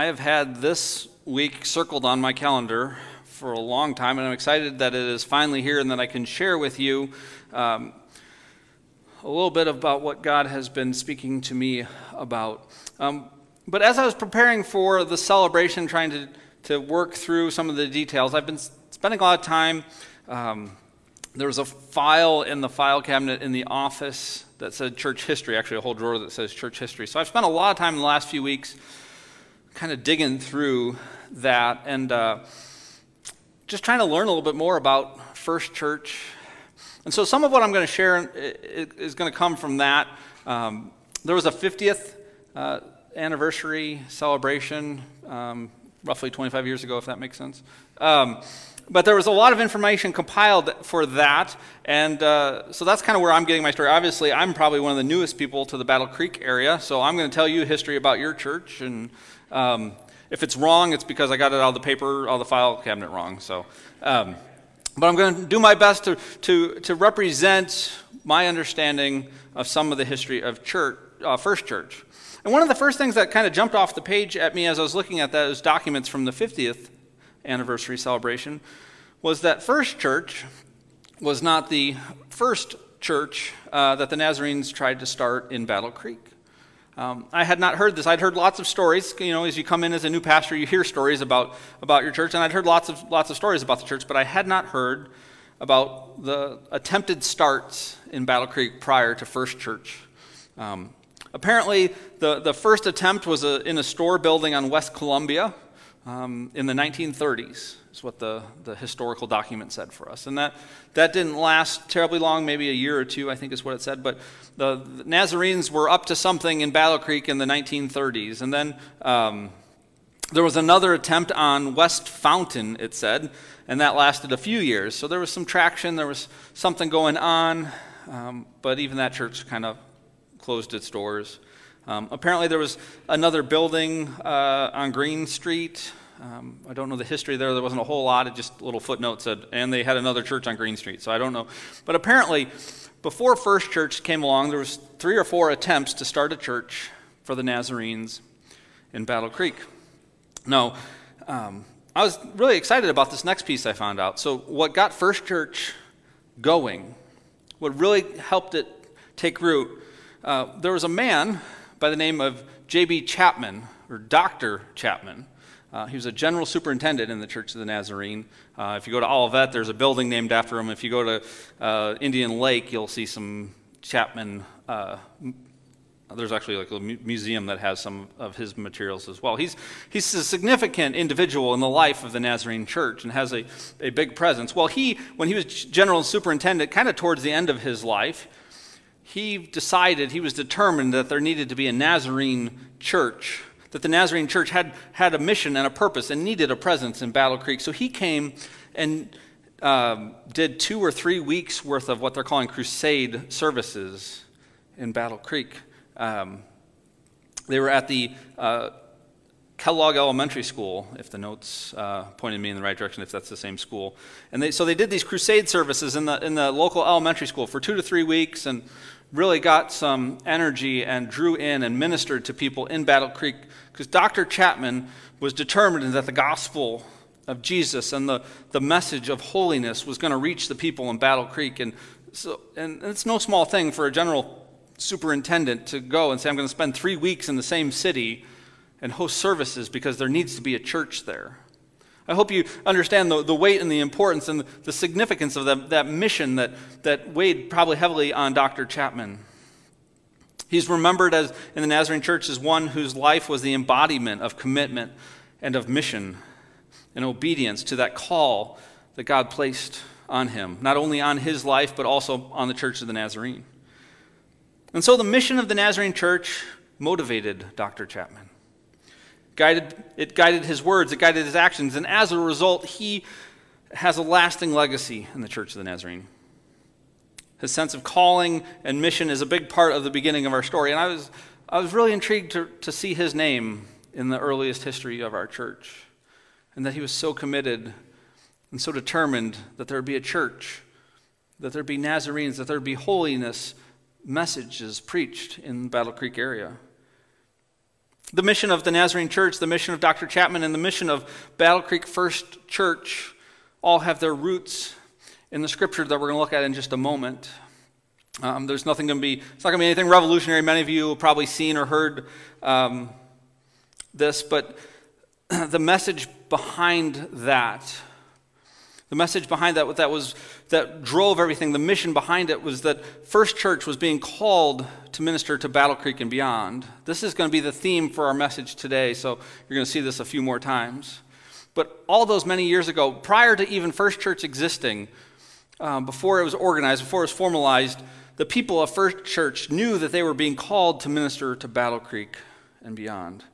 I have had this week circled on my calendar for a long time, and I'm excited that it is finally here and that I can share with you um, a little bit about what God has been speaking to me about. Um, but as I was preparing for the celebration, trying to, to work through some of the details, I've been spending a lot of time. Um, there was a file in the file cabinet in the office that said church history, actually, a whole drawer that says church history. So I've spent a lot of time in the last few weeks kind of digging through that and uh, just trying to learn a little bit more about First Church. And so some of what I'm going to share is going to come from that. Um, there was a 50th uh, anniversary celebration um, roughly 25 years ago, if that makes sense. Um, but there was a lot of information compiled for that, and uh, so that's kind of where I'm getting my story. Obviously, I'm probably one of the newest people to the Battle Creek area, so I'm going to tell you history about your church and um, if it's wrong, it's because I got it out of the paper, out of the file cabinet wrong. So, um, but I'm going to do my best to, to, to represent my understanding of some of the history of church, uh, First Church. And one of the first things that kind of jumped off the page at me as I was looking at those documents from the 50th anniversary celebration was that First Church was not the first church uh, that the Nazarenes tried to start in Battle Creek. Um, I had not heard this. I'd heard lots of stories. You know, as you come in as a new pastor, you hear stories about, about your church, and I'd heard lots of, lots of stories about the church, but I had not heard about the attempted starts in Battle Creek prior to First Church. Um, apparently, the, the first attempt was a, in a store building on West Columbia um, in the 1930s is what the, the historical document said for us. And that, that didn't last terribly long, maybe a year or two, I think is what it said. But the, the Nazarenes were up to something in Battle Creek in the 1930s. And then um, there was another attempt on West Fountain, it said, and that lasted a few years. So there was some traction, there was something going on, um, but even that church kind of closed its doors. Um, apparently, there was another building uh, on Green Street um, I don't know the history there. There wasn't a whole lot. It just little footnote said, and they had another church on Green Street. So I don't know. But apparently, before First Church came along, there was three or four attempts to start a church for the Nazarenes in Battle Creek. Now, um, I was really excited about this next piece I found out. So, what got First Church going, what really helped it take root, uh, there was a man by the name of J.B. Chapman, or Dr. Chapman uh, he was a general superintendent in the Church of the Nazarene. Uh, if you go to Olivet, there's a building named after him. If you go to uh, Indian Lake, you'll see some Chapman. Uh, there's actually like a museum that has some of his materials as well. He's, he's a significant individual in the life of the Nazarene Church and has a, a big presence. Well, he, when he was general superintendent, kind of towards the end of his life, he decided, he was determined that there needed to be a Nazarene church that the Nazarene church had, had a mission and a purpose and needed a presence in Battle Creek. So he came and um, did two or three weeks worth of what they're calling crusade services in Battle Creek. Um, they were at the uh, Kellogg Elementary School, if the notes uh, pointed me in the right direction, if that's the same school. And they, so they did these crusade services in the, in the local elementary school for two to three weeks and really got some energy and drew in and ministered to people in Battle Creek because Dr. Chapman was determined that the gospel of Jesus and the, the message of holiness was going to reach the people in Battle Creek. And, so, and it's no small thing for a general superintendent to go and say, I'm going to spend three weeks in the same city and host services because there needs to be a church there. I hope you understand the, the weight and the importance and the significance of that, that mission that, that weighed probably heavily on Dr. Chapman. He's remembered as in the Nazarene church as one whose life was the embodiment of commitment and of mission and obedience to that call that God placed on him, not only on his life, but also on the church of the Nazarene. And so the mission of the Nazarene church motivated Dr. Chapman. Guided, it guided his words, it guided his actions, and as a result, he has a lasting legacy in the church of the Nazarene. His sense of calling and mission is a big part of the beginning of our story. And I was, I was really intrigued to, to see his name in the earliest history of our church. And that he was so committed and so determined that there would be a church, that there would be Nazarenes, that there would be holiness messages preached in Battle Creek area. The mission of the Nazarene Church, the mission of Dr. Chapman, and the mission of Battle Creek First Church all have their roots in the scripture that we're going to look at in just a moment. Um, there's nothing going to be, it's not going to be anything revolutionary. Many of you have probably seen or heard um, this, but the message behind that, the message behind that, that was that drove everything, the mission behind it was that First Church was being called to minister to Battle Creek and beyond. This is going to be the theme for our message today, so you're going to see this a few more times. But all those many years ago, prior to even First Church existing, um, before it was organized, before it was formalized, the people of First Church knew that they were being called to minister to Battle Creek and beyond.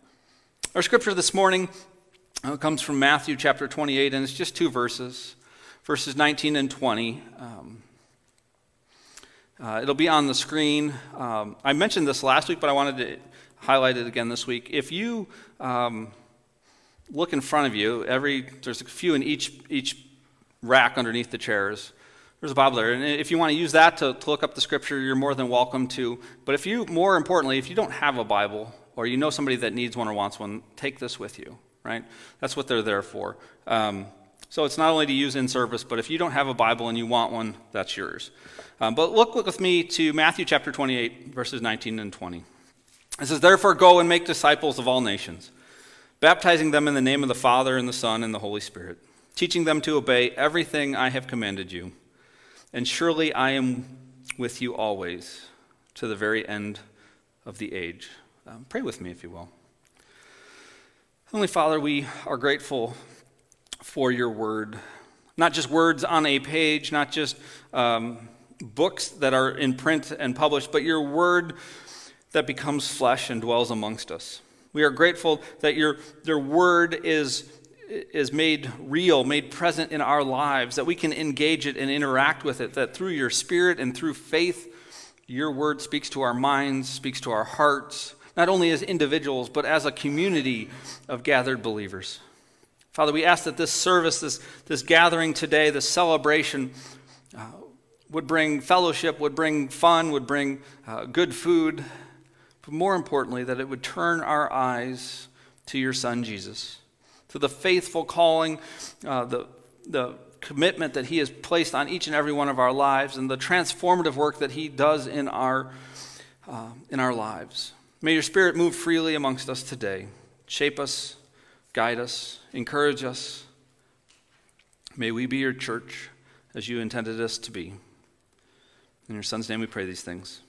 Our scripture this morning uh, comes from Matthew chapter 28, and it's just two verses, verses 19 and 20. Um, uh, it'll be on the screen. Um, I mentioned this last week, but I wanted to highlight it again this week. If you um, look in front of you, every there's a few in each each rack underneath the chairs. There's a Bible there, and if you want to use that to, to look up the scripture, you're more than welcome to. But if you, more importantly, if you don't have a Bible, or you know somebody that needs one or wants one, take this with you, right? That's what they're there for. Um, so it's not only to use in service, but if you don't have a Bible and you want one, that's yours. Um, but look, with me to Matthew chapter 28, verses 19 and 20. It says, Therefore, go and make disciples of all nations, baptizing them in the name of the Father, and the Son, and the Holy Spirit, teaching them to obey everything I have commanded you. And surely I am with you always to the very end of the age. Um, pray with me, if you will. Heavenly Father, we are grateful for your word. Not just words on a page, not just um, books that are in print and published, but your word that becomes flesh and dwells amongst us. We are grateful that your, your word is, is made real, made present in our lives, that we can engage it and interact with it, that through your spirit and through faith, your word speaks to our minds, speaks to our hearts, not only as individuals, but as a community of gathered believers. Father, we ask that this service, this, this gathering today, this celebration, uh, would bring fellowship, would bring fun, would bring uh, good food, but more importantly, that it would turn our eyes to your Son, Jesus, to the faithful calling, uh, the, the commitment that He has placed on each and every one of our lives, and the transformative work that He does in our, uh, in our lives. May your Spirit move freely amongst us today. Shape us, guide us, encourage us. May we be your church as you intended us to be. In your Son's name we pray these things.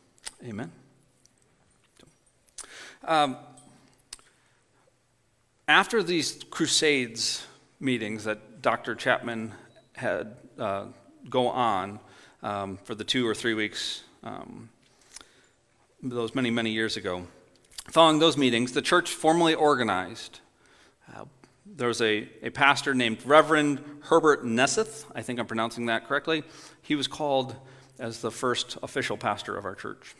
Amen. Um, after these crusades meetings that Dr. Chapman had uh, go on um, for the two or three weeks, um, those many, many years ago, Following those meetings, the church formally organized. Uh, there was a, a pastor named Reverend Herbert Nesseth. I think I'm pronouncing that correctly. He was called as the first official pastor of our church.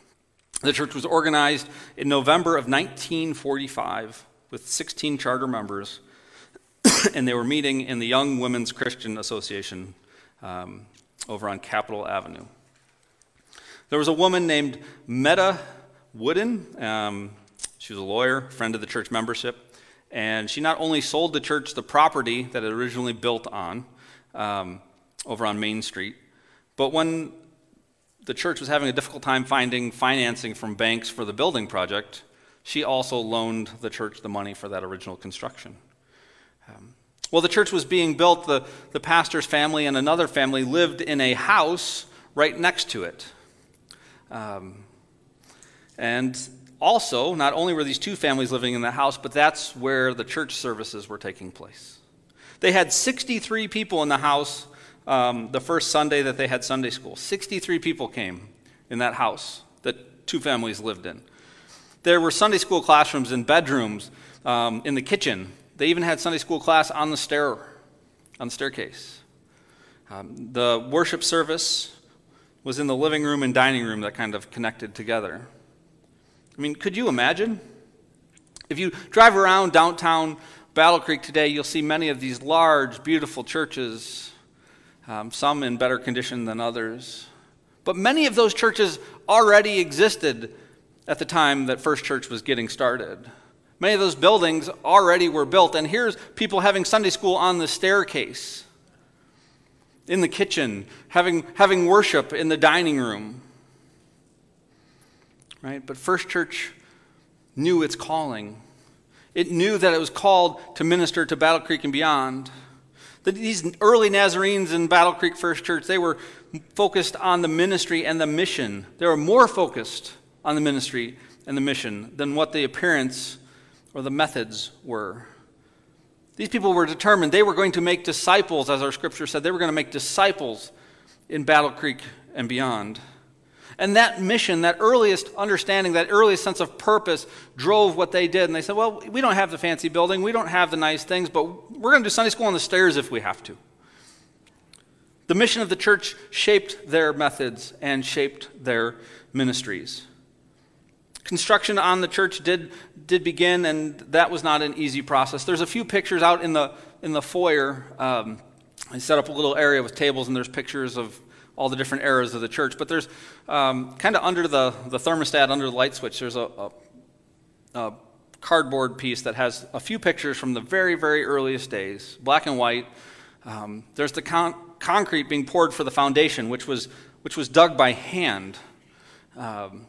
The church was organized in November of 1945 with 16 charter members, and they were meeting in the Young Women's Christian Association um, over on Capitol Avenue. There was a woman named Meta Wooden. Um, she was a lawyer, friend of the church membership, and she not only sold the church the property that it originally built on um, over on Main Street, but when the church was having a difficult time finding financing from banks for the building project, she also loaned the church the money for that original construction. Um, the church was being built, the, the pastor's family and another family lived in a house right next to it. Um, and also, not only were these two families living in the house, but that's where the church services were taking place. They had 63 people in the house um, the first Sunday that they had Sunday school. 63 people came in that house that two families lived in. There were Sunday school classrooms in bedrooms, um, in the kitchen. They even had Sunday school class on the stair, on the staircase. Um, the worship service was in the living room and dining room that kind of connected together. I mean, could you imagine? If you drive around downtown Battle Creek today, you'll see many of these large, beautiful churches, um, some in better condition than others. But many of those churches already existed at the time that First Church was getting started. Many of those buildings already were built, and here's people having Sunday school on the staircase, in the kitchen, having, having worship in the dining room. Right? But First Church knew its calling. It knew that it was called to minister to Battle Creek and beyond. These early Nazarenes in Battle Creek First Church, they were focused on the ministry and the mission. They were more focused on the ministry and the mission than what the appearance or the methods were. These people were determined they were going to make disciples, as our scripture said. They were going to make disciples in Battle Creek and beyond. And that mission, that earliest understanding, that earliest sense of purpose drove what they did. And they said, well, we don't have the fancy building, we don't have the nice things, but we're going to do Sunday school on the stairs if we have to. The mission of the church shaped their methods and shaped their ministries. Construction on the church did, did begin, and that was not an easy process. There's a few pictures out in the, in the foyer. Um, I set up a little area with tables, and there's pictures of all the different eras of the church. But there's um, kind of under the, the thermostat, under the light switch, there's a, a, a cardboard piece that has a few pictures from the very, very earliest days, black and white. Um, there's the con- concrete being poured for the foundation, which was, which was dug by hand. Um,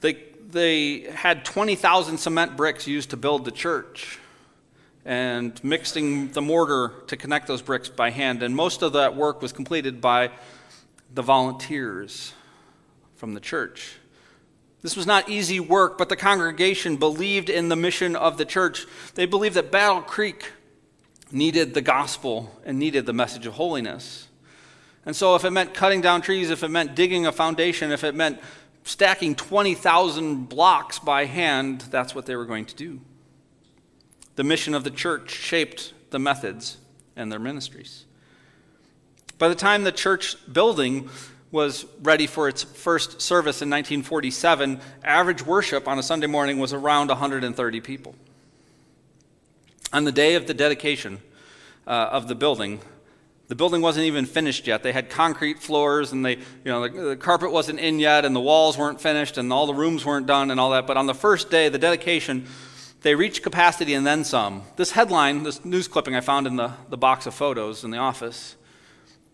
they, they had 20,000 cement bricks used to build the church and mixing the mortar to connect those bricks by hand. And most of that work was completed by the volunteers from the church. This was not easy work, but the congregation believed in the mission of the church. They believed that Battle Creek needed the gospel and needed the message of holiness. And so, if it meant cutting down trees, if it meant digging a foundation, if it meant stacking 20,000 blocks by hand, that's what they were going to do. The mission of the church shaped the methods and their ministries. By the time the church building was ready for its first service in 1947, average worship on a Sunday morning was around 130 people. On the day of the dedication uh, of the building, the building wasn't even finished yet. They had concrete floors, and they, you know, the, the, carpet wasn't in yet, and the walls weren't finished, and all the rooms weren't done, and all that. But on the first day, the dedication, they reached capacity and then some. This headline, this news clipping I found in the, the box of photos in the office,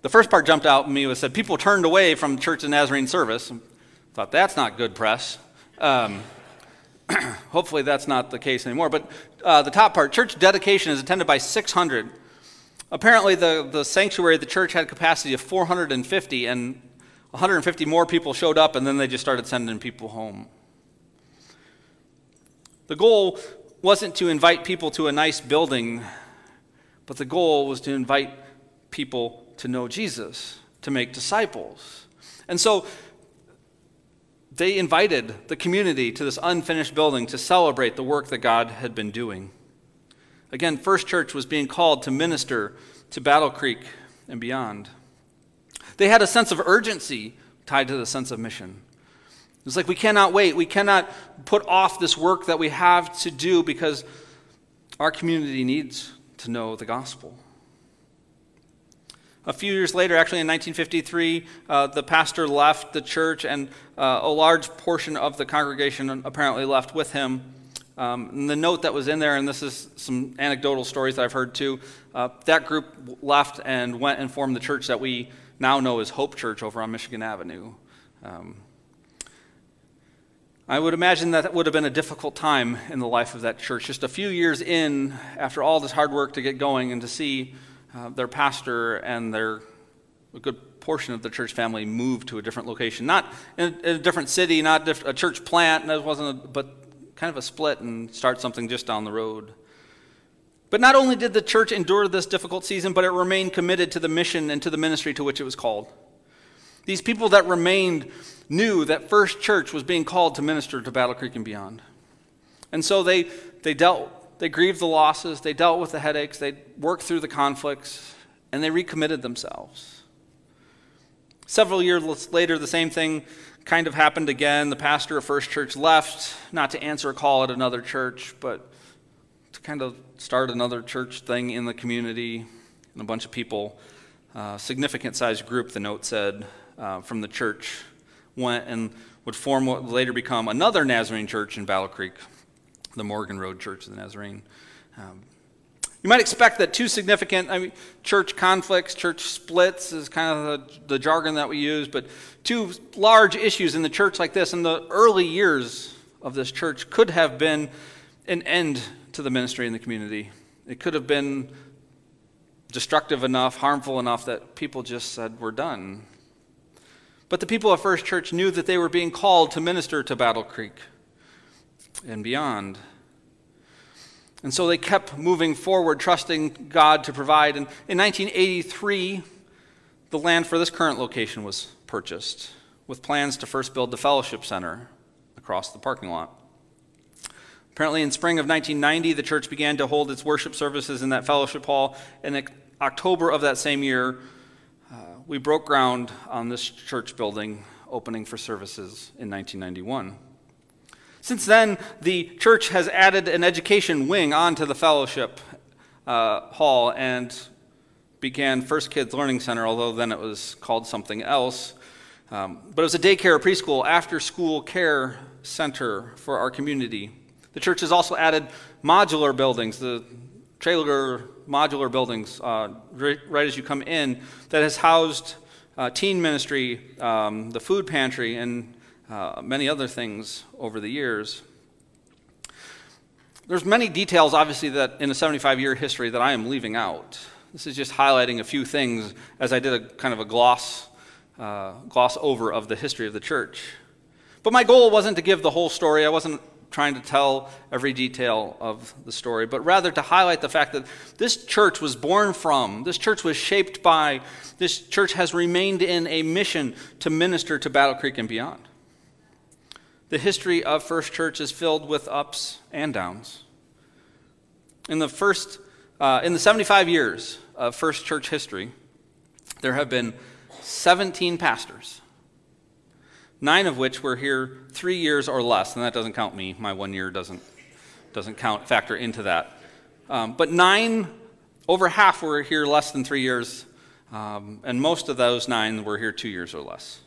the first part jumped out at me was said people turned away from Church of Nazarene service. I thought that's not good press. Um, hopefully that's not the case anymore. But uh, the top part, church dedication is attended by 600 Apparently, the, the sanctuary, of the church had capacity of 450, and 150 more people showed up, and then they just started sending people home. The goal wasn't to invite people to a nice building, but the goal was to invite people to know Jesus, to make disciples. And so they invited the community to this unfinished building to celebrate the work that God had been doing. Again, First Church was being called to minister to Battle Creek and beyond. They had a sense of urgency tied to the sense of mission. It's like we cannot wait. We cannot put off this work that we have to do because our community needs to know the gospel. A few years later, actually in 1953, uh, the pastor left the church, and uh, a large portion of the congregation apparently left with him. Um, and the note that was in there, and this is some anecdotal stories that I've heard too, uh, that group left and went and formed the church that we now know as Hope Church over on Michigan Avenue. Um, I would imagine that would have been a difficult time in the life of that church. Just a few years in, after all this hard work to get going, and to see uh, their pastor and their a good portion of the church family move to a different location, not in a, in a different city, not a church plant. That wasn't, a, but kind of a split and start something just down the road. But not only did the church endure this difficult season, but it remained committed to the mission and to the ministry to which it was called. These people that remained knew that First Church was being called to minister to Battle Creek and beyond. And so they, they dealt, they grieved the losses, they dealt with the headaches, they worked through the conflicts, and they recommitted themselves. Several years later, the same thing kind of happened again. The pastor of First Church left, not to answer a call at another church, but to kind of start another church thing in the community. And a bunch of people, uh, significant sized group, the note said, uh, from the church went and would form what would later become another Nazarene church in Battle Creek, the Morgan Road Church of the Nazarene. Um, you might expect that two significant I mean, church conflicts, church splits is kind of the, the jargon that we use, but two large issues in the church like this in the early years of this church could have been an end to the ministry in the community. It could have been destructive enough, harmful enough that people just said, We're done. But the people of First Church knew that they were being called to minister to Battle Creek and beyond. And so they kept moving forward, trusting God to provide. And in 1983, the land for this current location was purchased, with plans to first build the Fellowship Center across the parking lot. Apparently, in spring of 1990, the church began to hold its worship services in that fellowship hall. And in October of that same year, we broke ground on this church building, opening for services in 1991. Since then, the church has added an education wing onto the fellowship uh, hall and began First Kids Learning Center, although then it was called something else. Um, but it was a daycare, preschool, after school care center for our community. The church has also added modular buildings, the trailer modular buildings, uh, right, as you come in, that has housed uh, teen ministry, um, the food pantry, and uh, many other things over the years. There's many details, obviously, that in a 75 year history that I am leaving out. This is just highlighting a few things as I did a kind of a gloss, uh, gloss over of the history of the church. But my goal wasn't to give the whole story. I wasn't trying to tell every detail of the story, but rather to highlight the fact that this church was born from, this church was shaped by, this church has remained in a mission to minister to Battle Creek and beyond. The history of First Church is filled with ups and downs. In the first, uh, in the 75 years of First Church history, there have been 17 pastors, nine of which were here three years or less, and that doesn't count me. My one year doesn't doesn't count factor into that. Um, but nine, over half were here less than three years, um, and most of those nine were here two years or less.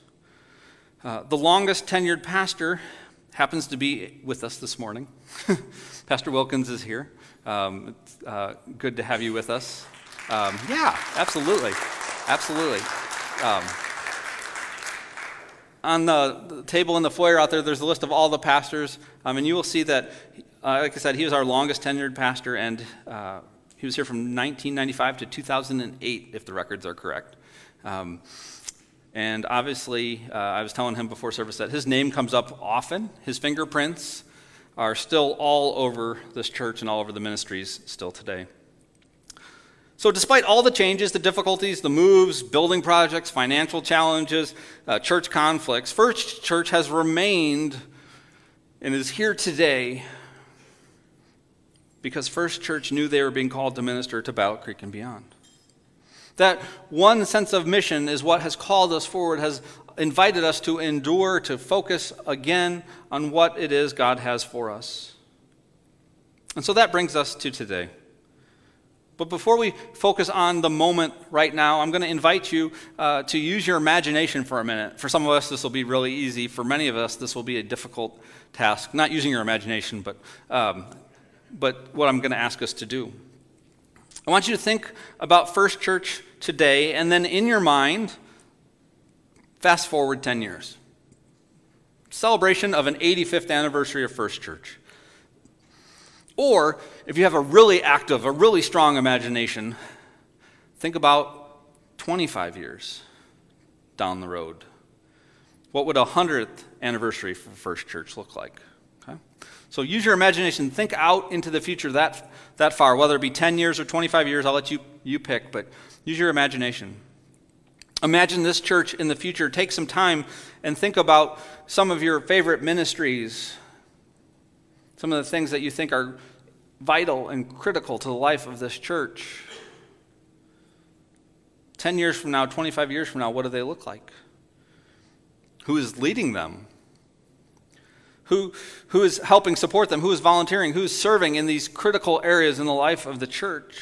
Uh, the longest tenured pastor happens to be with us this morning. pastor Wilkins is here. Um, it's uh, good to have you with us. Um, yeah, absolutely. Absolutely. On the, the, table in the foyer out there, there's a list of all the pastors, um, and you will see that, uh, like I said, he was our longest tenured pastor, and uh, he was here from 1995 to 2008, if the records are correct. Um, and obviously, uh, I was telling him before service that his name comes up often. His fingerprints are still all over this church and all over the ministries still today. So, despite all the changes, the difficulties, the moves, building projects, financial challenges, uh, church conflicts, First Church has remained and is here today because First Church knew they were being called to minister to Battle Creek and beyond. That one sense of mission is what has called us forward, has invited us to endure, to focus again on what it is God has for us. And so that brings us to today. But before we focus on the moment right now, I'm going to invite you uh, to use your imagination for a minute. For some of us, this will be really easy. For many of us, this will be a difficult task. Not using your imagination, but, um, but what I'm going to ask us to do. I want you to think about First Church today, and then in your mind, fast forward 10 years. Celebration of an 85th anniversary of First Church. Or, if you have a really active, a really strong imagination, think about 25 years down the road. What would a 100th anniversary for First Church look like? Okay? So use your imagination. Think out into the future that, that far, whether it be 10 years or 25 years. I'll let you, you pick, but use your imagination. Imagine this church in the future. Take some time and think about some of your favorite ministries, some of the things that you think are vital and critical to the life of this church. 10 years from now, 25 years from now, what do they look like? Who is leading them? Who, who is helping support them? Who is volunteering? Who is serving in these critical areas in the life of the church?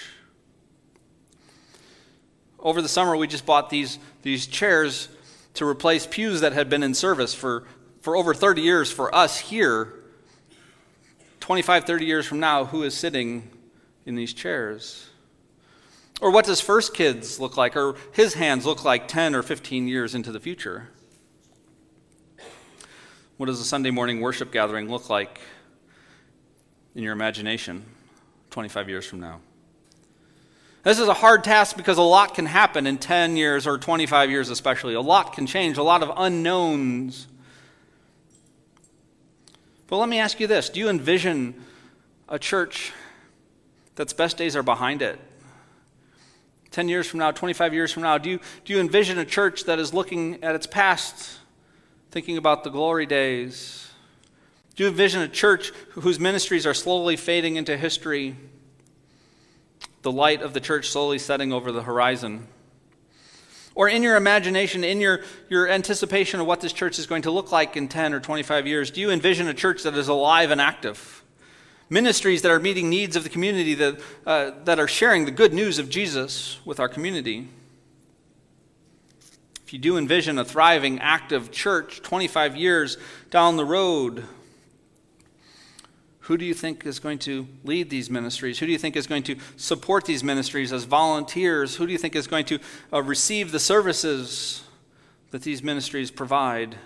Over the summer, we just bought these, these chairs to replace pews that had been in service for, for over 30 years for us here. 25, 30 years from now, who is sitting in these chairs? Or what does first kids look like, or his hands look like 10 or 15 years into the future? What does a Sunday morning worship gathering look like in your imagination 25 years from now? This is a hard task because a lot can happen in 10 years or 25 years, especially. A lot can change, a lot of unknowns. But let me ask you this Do you envision a church that's best days are behind it? 10 years from now, 25 years from now, do you, do you envision a church that is looking at its past, thinking about the glory days? Do you envision a church whose ministries are slowly fading into history? The light of the church slowly setting over the horizon? Or in your imagination, in your, your anticipation of what this church is going to look like in 10 or 25 years, do you envision a church that is alive and active? ministries that are meeting needs of the community, that, uh, that are sharing the good news of Jesus with our community. If you do envision a thriving, active church 25 years down the road, who do you think is going to lead these ministries? Who do you think is going to support these ministries as volunteers? Who do you think is going to uh, receive the services that these ministries provide?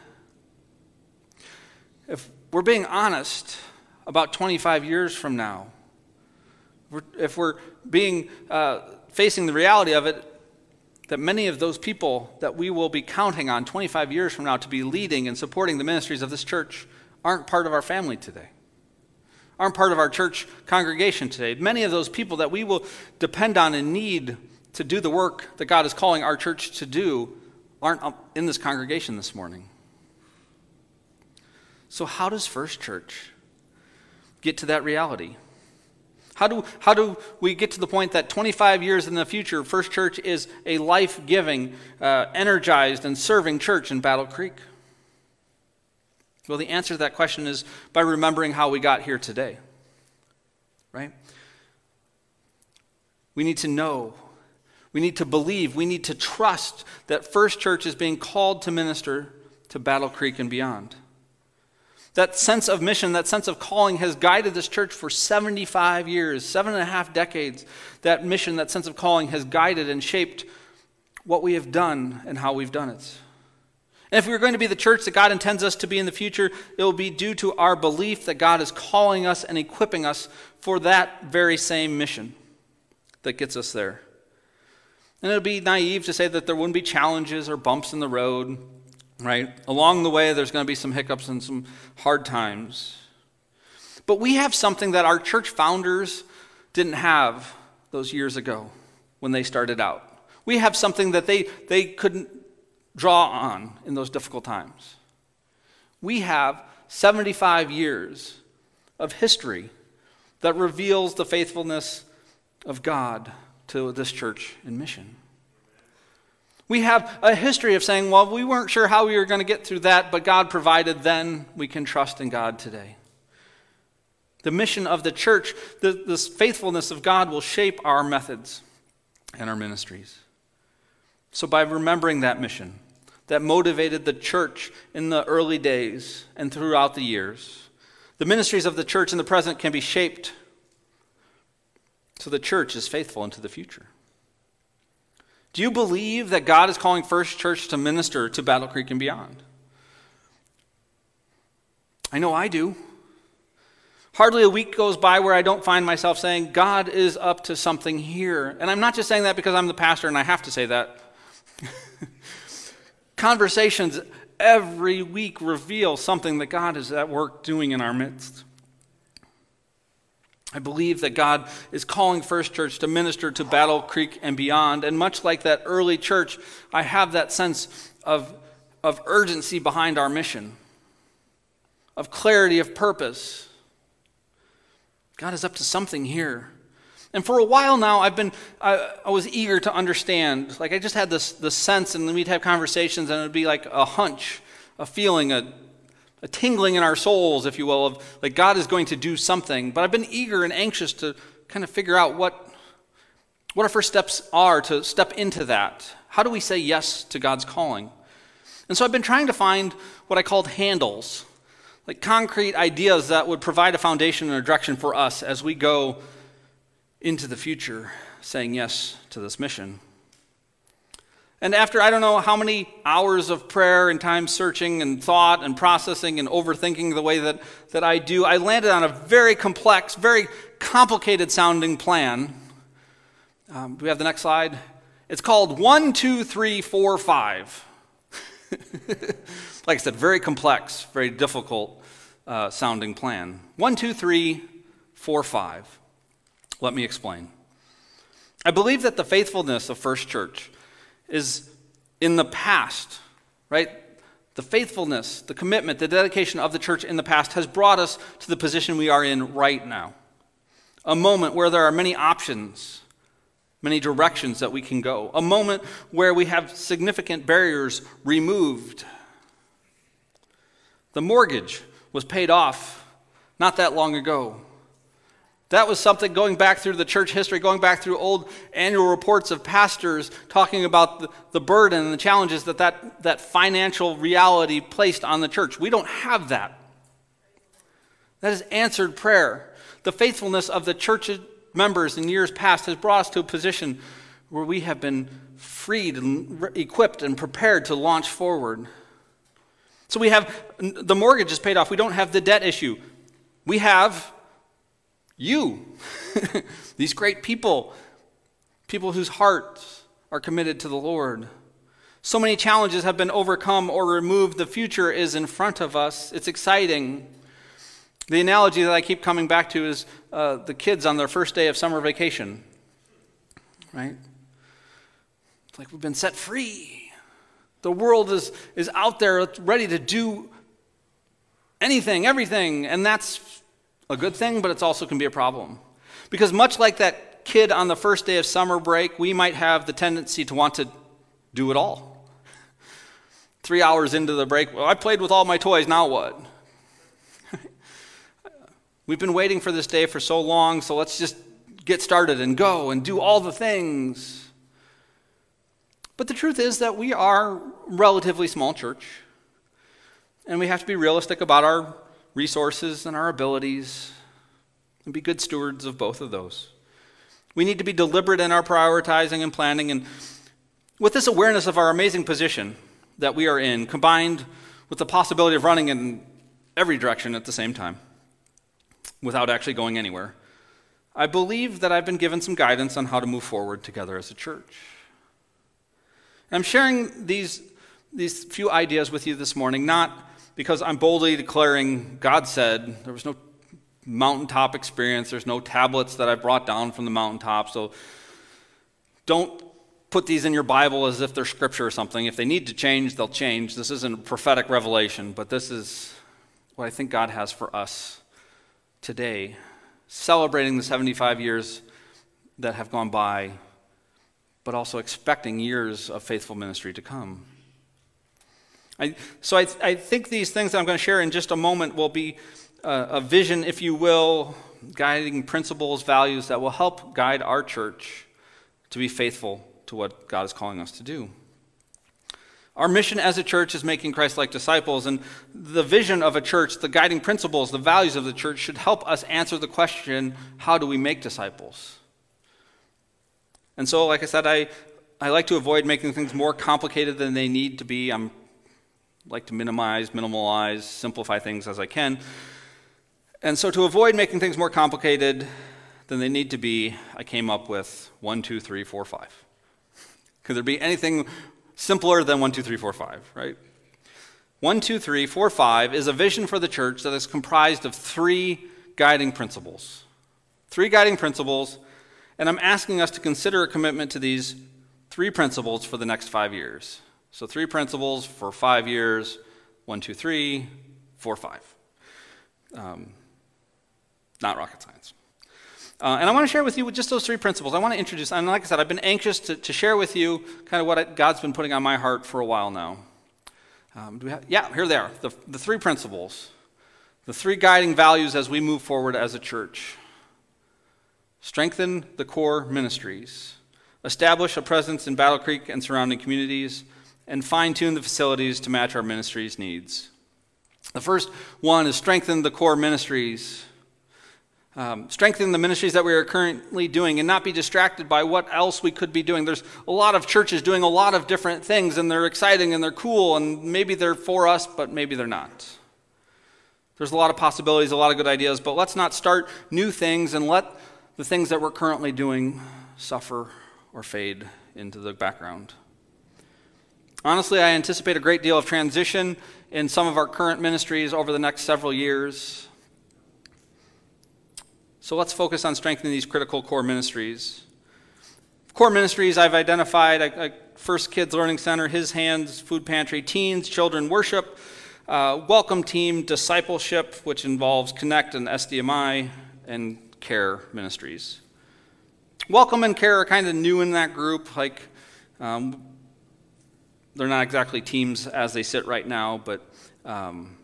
If we're being honest, about 25 years from now. If we're being uh, facing the reality of it, that many of those people that we will be counting on 25 years from now to be leading and supporting the ministries of this church aren't part of our family today, aren't part of our church congregation today. Many of those people that we will depend on and need to do the work that God is calling our church to do aren't in this congregation this morning. So, how does First Church get to that reality? How do, how do we get to the point that 25 years in the future, First Church is a life giving, uh, energized, and serving church in Battle Creek? Well, the answer to that question is by remembering how we got here today. Right? We need to know, we need to believe, we need to trust that First Church is being called to minister to Battle Creek and beyond. That sense of mission, that sense of calling has guided this church for 75 years, seven and a half decades. That mission, that sense of calling has guided and shaped what we have done and how we've done it. And if we're going to be the church that God intends us to be in the future, it will be due to our belief that God is calling us and equipping us for that very same mission that gets us there. And it would be naive to say that there wouldn't be challenges or bumps in the road right? Along the way, there's going to be some hiccups and some hard times. But we have something that our church founders didn't have those years ago when they started out. We have something that they, they couldn't draw on in those difficult times. We have 75 years of history that reveals the faithfulness of God to this church in mission. We have a history of saying, well, we weren't sure how we were going to get through that, but God provided then. We can trust in God today. The mission of the church, the, this faithfulness of God will shape our methods and our ministries. So, by remembering that mission that motivated the church in the early days and throughout the years, the ministries of the church in the present can be shaped so the church is faithful into the future. Do you believe that God is calling First Church to minister to Battle Creek and beyond? I know I do. Hardly a week goes by where I don't find myself saying, God is up to something here. And I'm not just saying that because I'm the pastor and I have to say that. Conversations every week reveal something that God is at work doing in our midst. I believe that God is calling First Church to minister to Battle Creek and beyond. And much like that early church, I have that sense of, of urgency behind our mission, of clarity of purpose. God is up to something here. And for a while now, I've been, I, I, was eager to understand. Like, I just had this, this sense, and we'd have conversations, and it would be like a hunch, a feeling, a, a tingling in our souls, if you will, of like God is going to do something. But I've been eager and anxious to kind of figure out what, what our first steps are to step into that. How do we say yes to God's calling? And so I've been trying to find what I called handles like concrete ideas that would provide a foundation and a direction for us as we go into the future, saying yes to this mission. And after I don't know how many hours of prayer and time searching and thought and processing and overthinking the way that, that I do, I landed on a very complex, very complicated sounding plan. Um, we have the next slide? It's called one, two, three, four, five. like I said, very complex, very difficult uh, sounding plan. One, two, three, four, five. Let me explain. I believe that the faithfulness of First Church is in the past, right? The faithfulness, the commitment, the dedication of the church in the past has brought us to the position we are in right now. A moment where there are many options, many directions that we can go. A moment where we have significant barriers removed. The mortgage was paid off not that long ago. That was something going back through the church history, going back through old annual reports of pastors talking about the, the, burden and the challenges that, that that financial reality placed on the church. We don't have that. That is answered prayer. The faithfulness of the church members in years past has brought us to a position where we have been freed and re- equipped and prepared to launch forward. So we have the mortgage is paid off. We don't have the debt issue. We have you, these great people, people whose hearts are committed to the Lord. So many challenges have been overcome or removed. The future is in front of us. It's exciting. The analogy that I keep coming back to is uh, the kids on their first day of summer vacation, right? It's like we've been set free. The world is, is out there ready to do anything, everything, and that's a good thing, but it also can be a problem. Because much like that kid on the first day of summer break, we might have the tendency to want to do it all. Three hours into the break, well, I played with all my toys, now what? We've been waiting for this day for so long, so let's just get started and go and do all the things. But the truth is that we are relatively small church, and we have to be realistic about our resources and our abilities and be good stewards of both of those. We need to be deliberate in our prioritizing and planning. And with this awareness of our amazing position that we are in, combined with the possibility of running in every direction at the same time without actually going anywhere, I believe that I've been given some guidance on how to move forward together as a church. I'm sharing these, these few ideas with you this morning, not because I'm boldly declaring God said. There was no mountaintop experience, there's no tablets that I brought down from the mountaintop. So don't put these in your Bible as if they're scripture or something. If they need to change, they'll change. This isn't a prophetic revelation, but this is what I think God has for us today, celebrating the 75 years that have gone by, but also expecting years of faithful ministry to come. I, so I, I, think these things that I'm going to share in just a moment will be uh, a vision, if you will, guiding principles, values that will help guide our church to be faithful to what God is calling us to do. Our mission as a church is making Christ like disciples, and the vision of a church, the guiding principles, the values of the church should help us answer the question how do we make disciples? And so, like I said, I, I like to avoid making things more complicated than they need to be. I'm like to minimize, minimalize, simplify things as I can. And so, to avoid making things more complicated than they need to be, I came up with one, two, three, four, five. Could there be anything simpler than one, two, three, four, five, right? One, two, three, four, five is a vision for the church that is comprised of three guiding principles. Three guiding principles, and I'm asking us to consider a commitment to these three principles for the next five years. So, three principles for five years one, two, three, four, five. Um, not rocket science. Uh, and I want to share with you just those three principles. I want to introduce, and like I said, I've been anxious to, to share with you kind of what God's been putting on my heart for a while now. Um, have, yeah, here they are the, the three principles, the three guiding values as we move forward as a church. Strengthen the core ministries, establish a presence in Battle Creek and surrounding communities, and fine tune the facilities to match our ministry's needs. The first one is strengthen the core ministries. Um, strengthen the ministries that we are currently doing and not be distracted by what else we could be doing. There's a lot of churches doing a lot of different things, and they're exciting and they're cool, and maybe they're for us, but maybe they're not. There's a lot of possibilities, a lot of good ideas, but let's not start new things and let the things that we're currently doing suffer or fade into the background. Honestly, I anticipate a great deal of transition in some of our current ministries over the next several years. So let's focus on strengthening these critical core ministries. Core ministries I've identified a First Kids Learning Center, His Hands, Food Pantry, Teens, Children Worship, uh, Welcome Team, Discipleship, which involves Connect and SDMI, and Care Ministries. Welcome and Care are kind of new in that group. Like, um, they're not exactly teams as they sit right now, but um,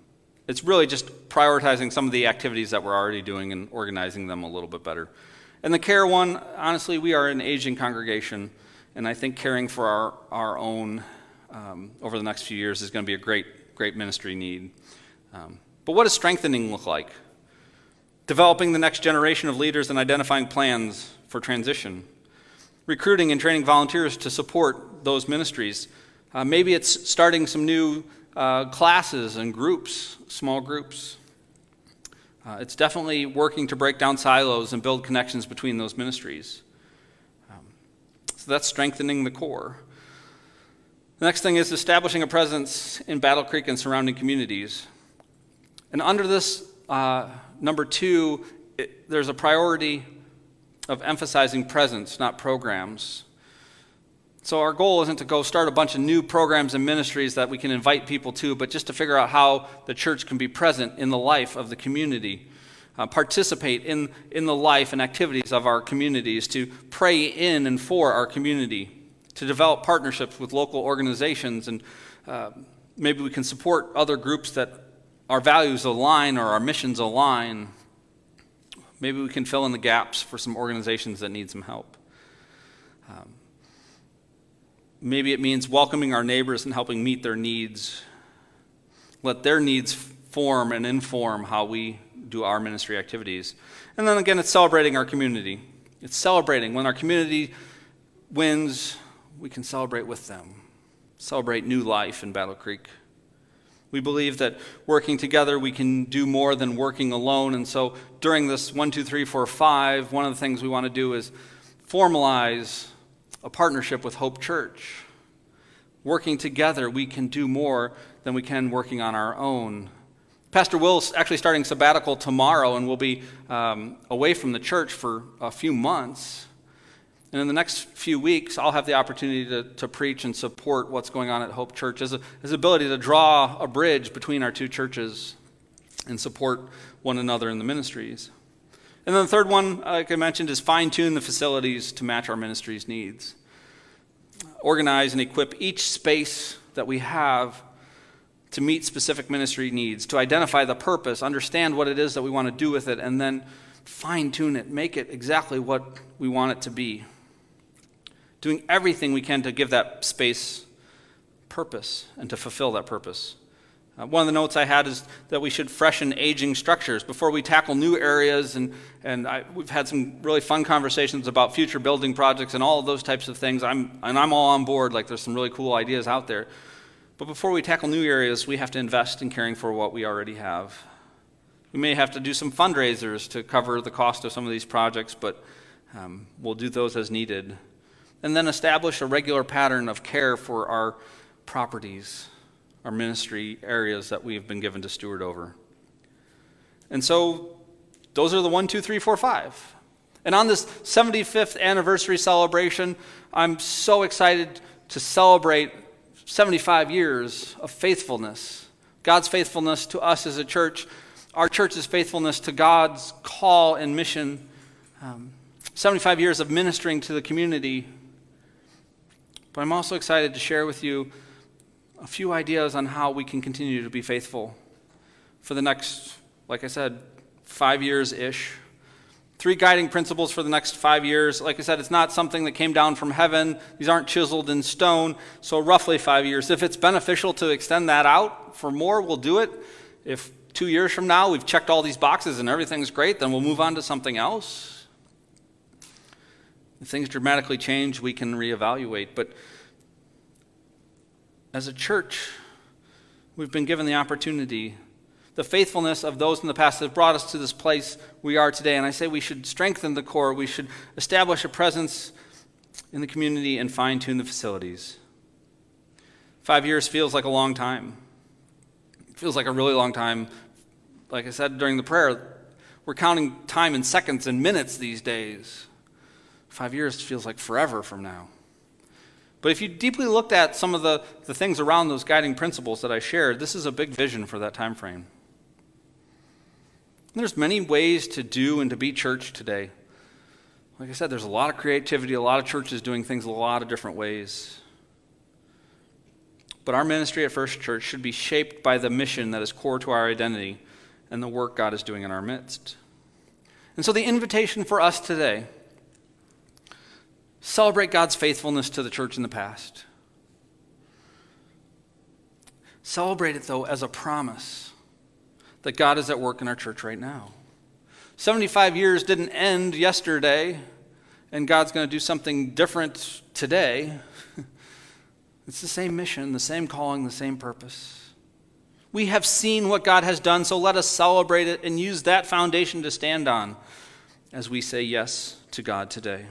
it's really just prioritizing some of the activities that we're already doing and organizing them a little bit better. And the care one, honestly, we are an aging congregation, and I think caring for our, our own um, over the next few years is going to be a great, great ministry need. Um, but what does strengthening look like? Developing the next generation of leaders and identifying plans for transition. Recruiting and training volunteers to support those ministries uh, maybe it's starting some new uh, classes and groups, small groups. Uh, it's definitely working to break down silos and build connections between those ministries. Um, so that's strengthening the core. The next thing is establishing a presence in Battle Creek and surrounding communities. And under this, uh, number two, it, there's a priority of emphasizing presence, not programs. So, our goal isn't to go start a bunch of new programs and ministries that we can invite people to, but just to figure out how the church can be present in the life of the community, uh, participate in, in the life and activities of our communities, to pray in and for our community, to develop partnerships with local organizations, and uh, maybe we can support other groups that our values align or our missions align. Maybe we can fill in the gaps for some organizations that need some help. Um, Maybe it means welcoming our neighbors and helping meet their needs. Let their needs form and inform how we do our ministry activities. And then again, it's celebrating our community. It's celebrating. When our community wins, we can celebrate with them, celebrate new life in Battle Creek. We believe that working together, we can do more than working alone. And so during this one, two, three, four, five, one of the things we want to do is formalize a partnership with Hope Church. Working together, we can do more than we can working on our own. Pastor Will's actually starting sabbatical tomorrow and will be um, away from the church for a few months. And in the next few weeks, I'll have the opportunity to, to preach and support what's going on at Hope Church as, a, as ability to draw a bridge between our two churches and support one another in the ministries. And then the third one, like I mentioned, is fine tune the facilities to match our ministry's needs. Organize and equip each space that we have to meet specific ministry needs, to identify the purpose, understand what it is that we want to do with it, and then fine tune it, make it exactly what we want it to be. Doing everything we can to give that space purpose and to fulfill that purpose. Uh, one of the notes I had is that we should freshen aging structures before we tackle new areas. And, and I, we've had some really fun conversations about future building projects and all of those types of things. I'm, and I'm all on board, like, there's some really cool ideas out there. But before we tackle new areas, we have to invest in caring for what we already have. We may have to do some fundraisers to cover the cost of some of these projects, but um, we'll do those as needed. And then establish a regular pattern of care for our properties our ministry areas that we've been given to steward over. And so those are the one, two, three, four, five. And on this 75th anniversary celebration, I'm so excited to celebrate 75 years of faithfulness. God's faithfulness to us as a church, our church's faithfulness to God's call and mission, um, 75 years of ministering to the community. But I'm also excited to share with you a few ideas on how we can continue to be faithful for the next, like I said, five years ish. Three guiding principles for the next five years. Like I said, it's not something that came down from heaven. These aren't chiseled in stone. So, roughly five years. If it's beneficial to extend that out for more, we'll do it. if two years from now we've checked all these boxes and everything's great, then we'll move on to something else. If things dramatically change, we can reevaluate. But as a church, we've been given the opportunity. The faithfulness of those in the past has brought us to this place we are today. And I say we should strengthen the core, we should establish a presence in the community and fine tune the facilities. Five years feels like a long time. It feels like a really long time. Like I said during the prayer, we're counting time in seconds and minutes these days. Five years feels like forever from now. But if you deeply looked at some of the, the things around those guiding principles that I shared, this is a big vision for that time frame. There's many ways to do and to be church today. Like I said, there's a lot of creativity, a lot of churches doing things a lot of different ways. But our ministry at First Church should be shaped by the mission that is core to our identity and the work God is doing in our midst. And so the invitation for us today Celebrate God's faithfulness to the church in the past. Celebrate it, though, as a promise that God is at work in our church right now. 75 years didn't end yesterday, and God's going to do something different today. It's the same mission, the same calling, the same purpose. We have seen what God has done, so let us celebrate it and use that foundation to stand on as we say yes to God today.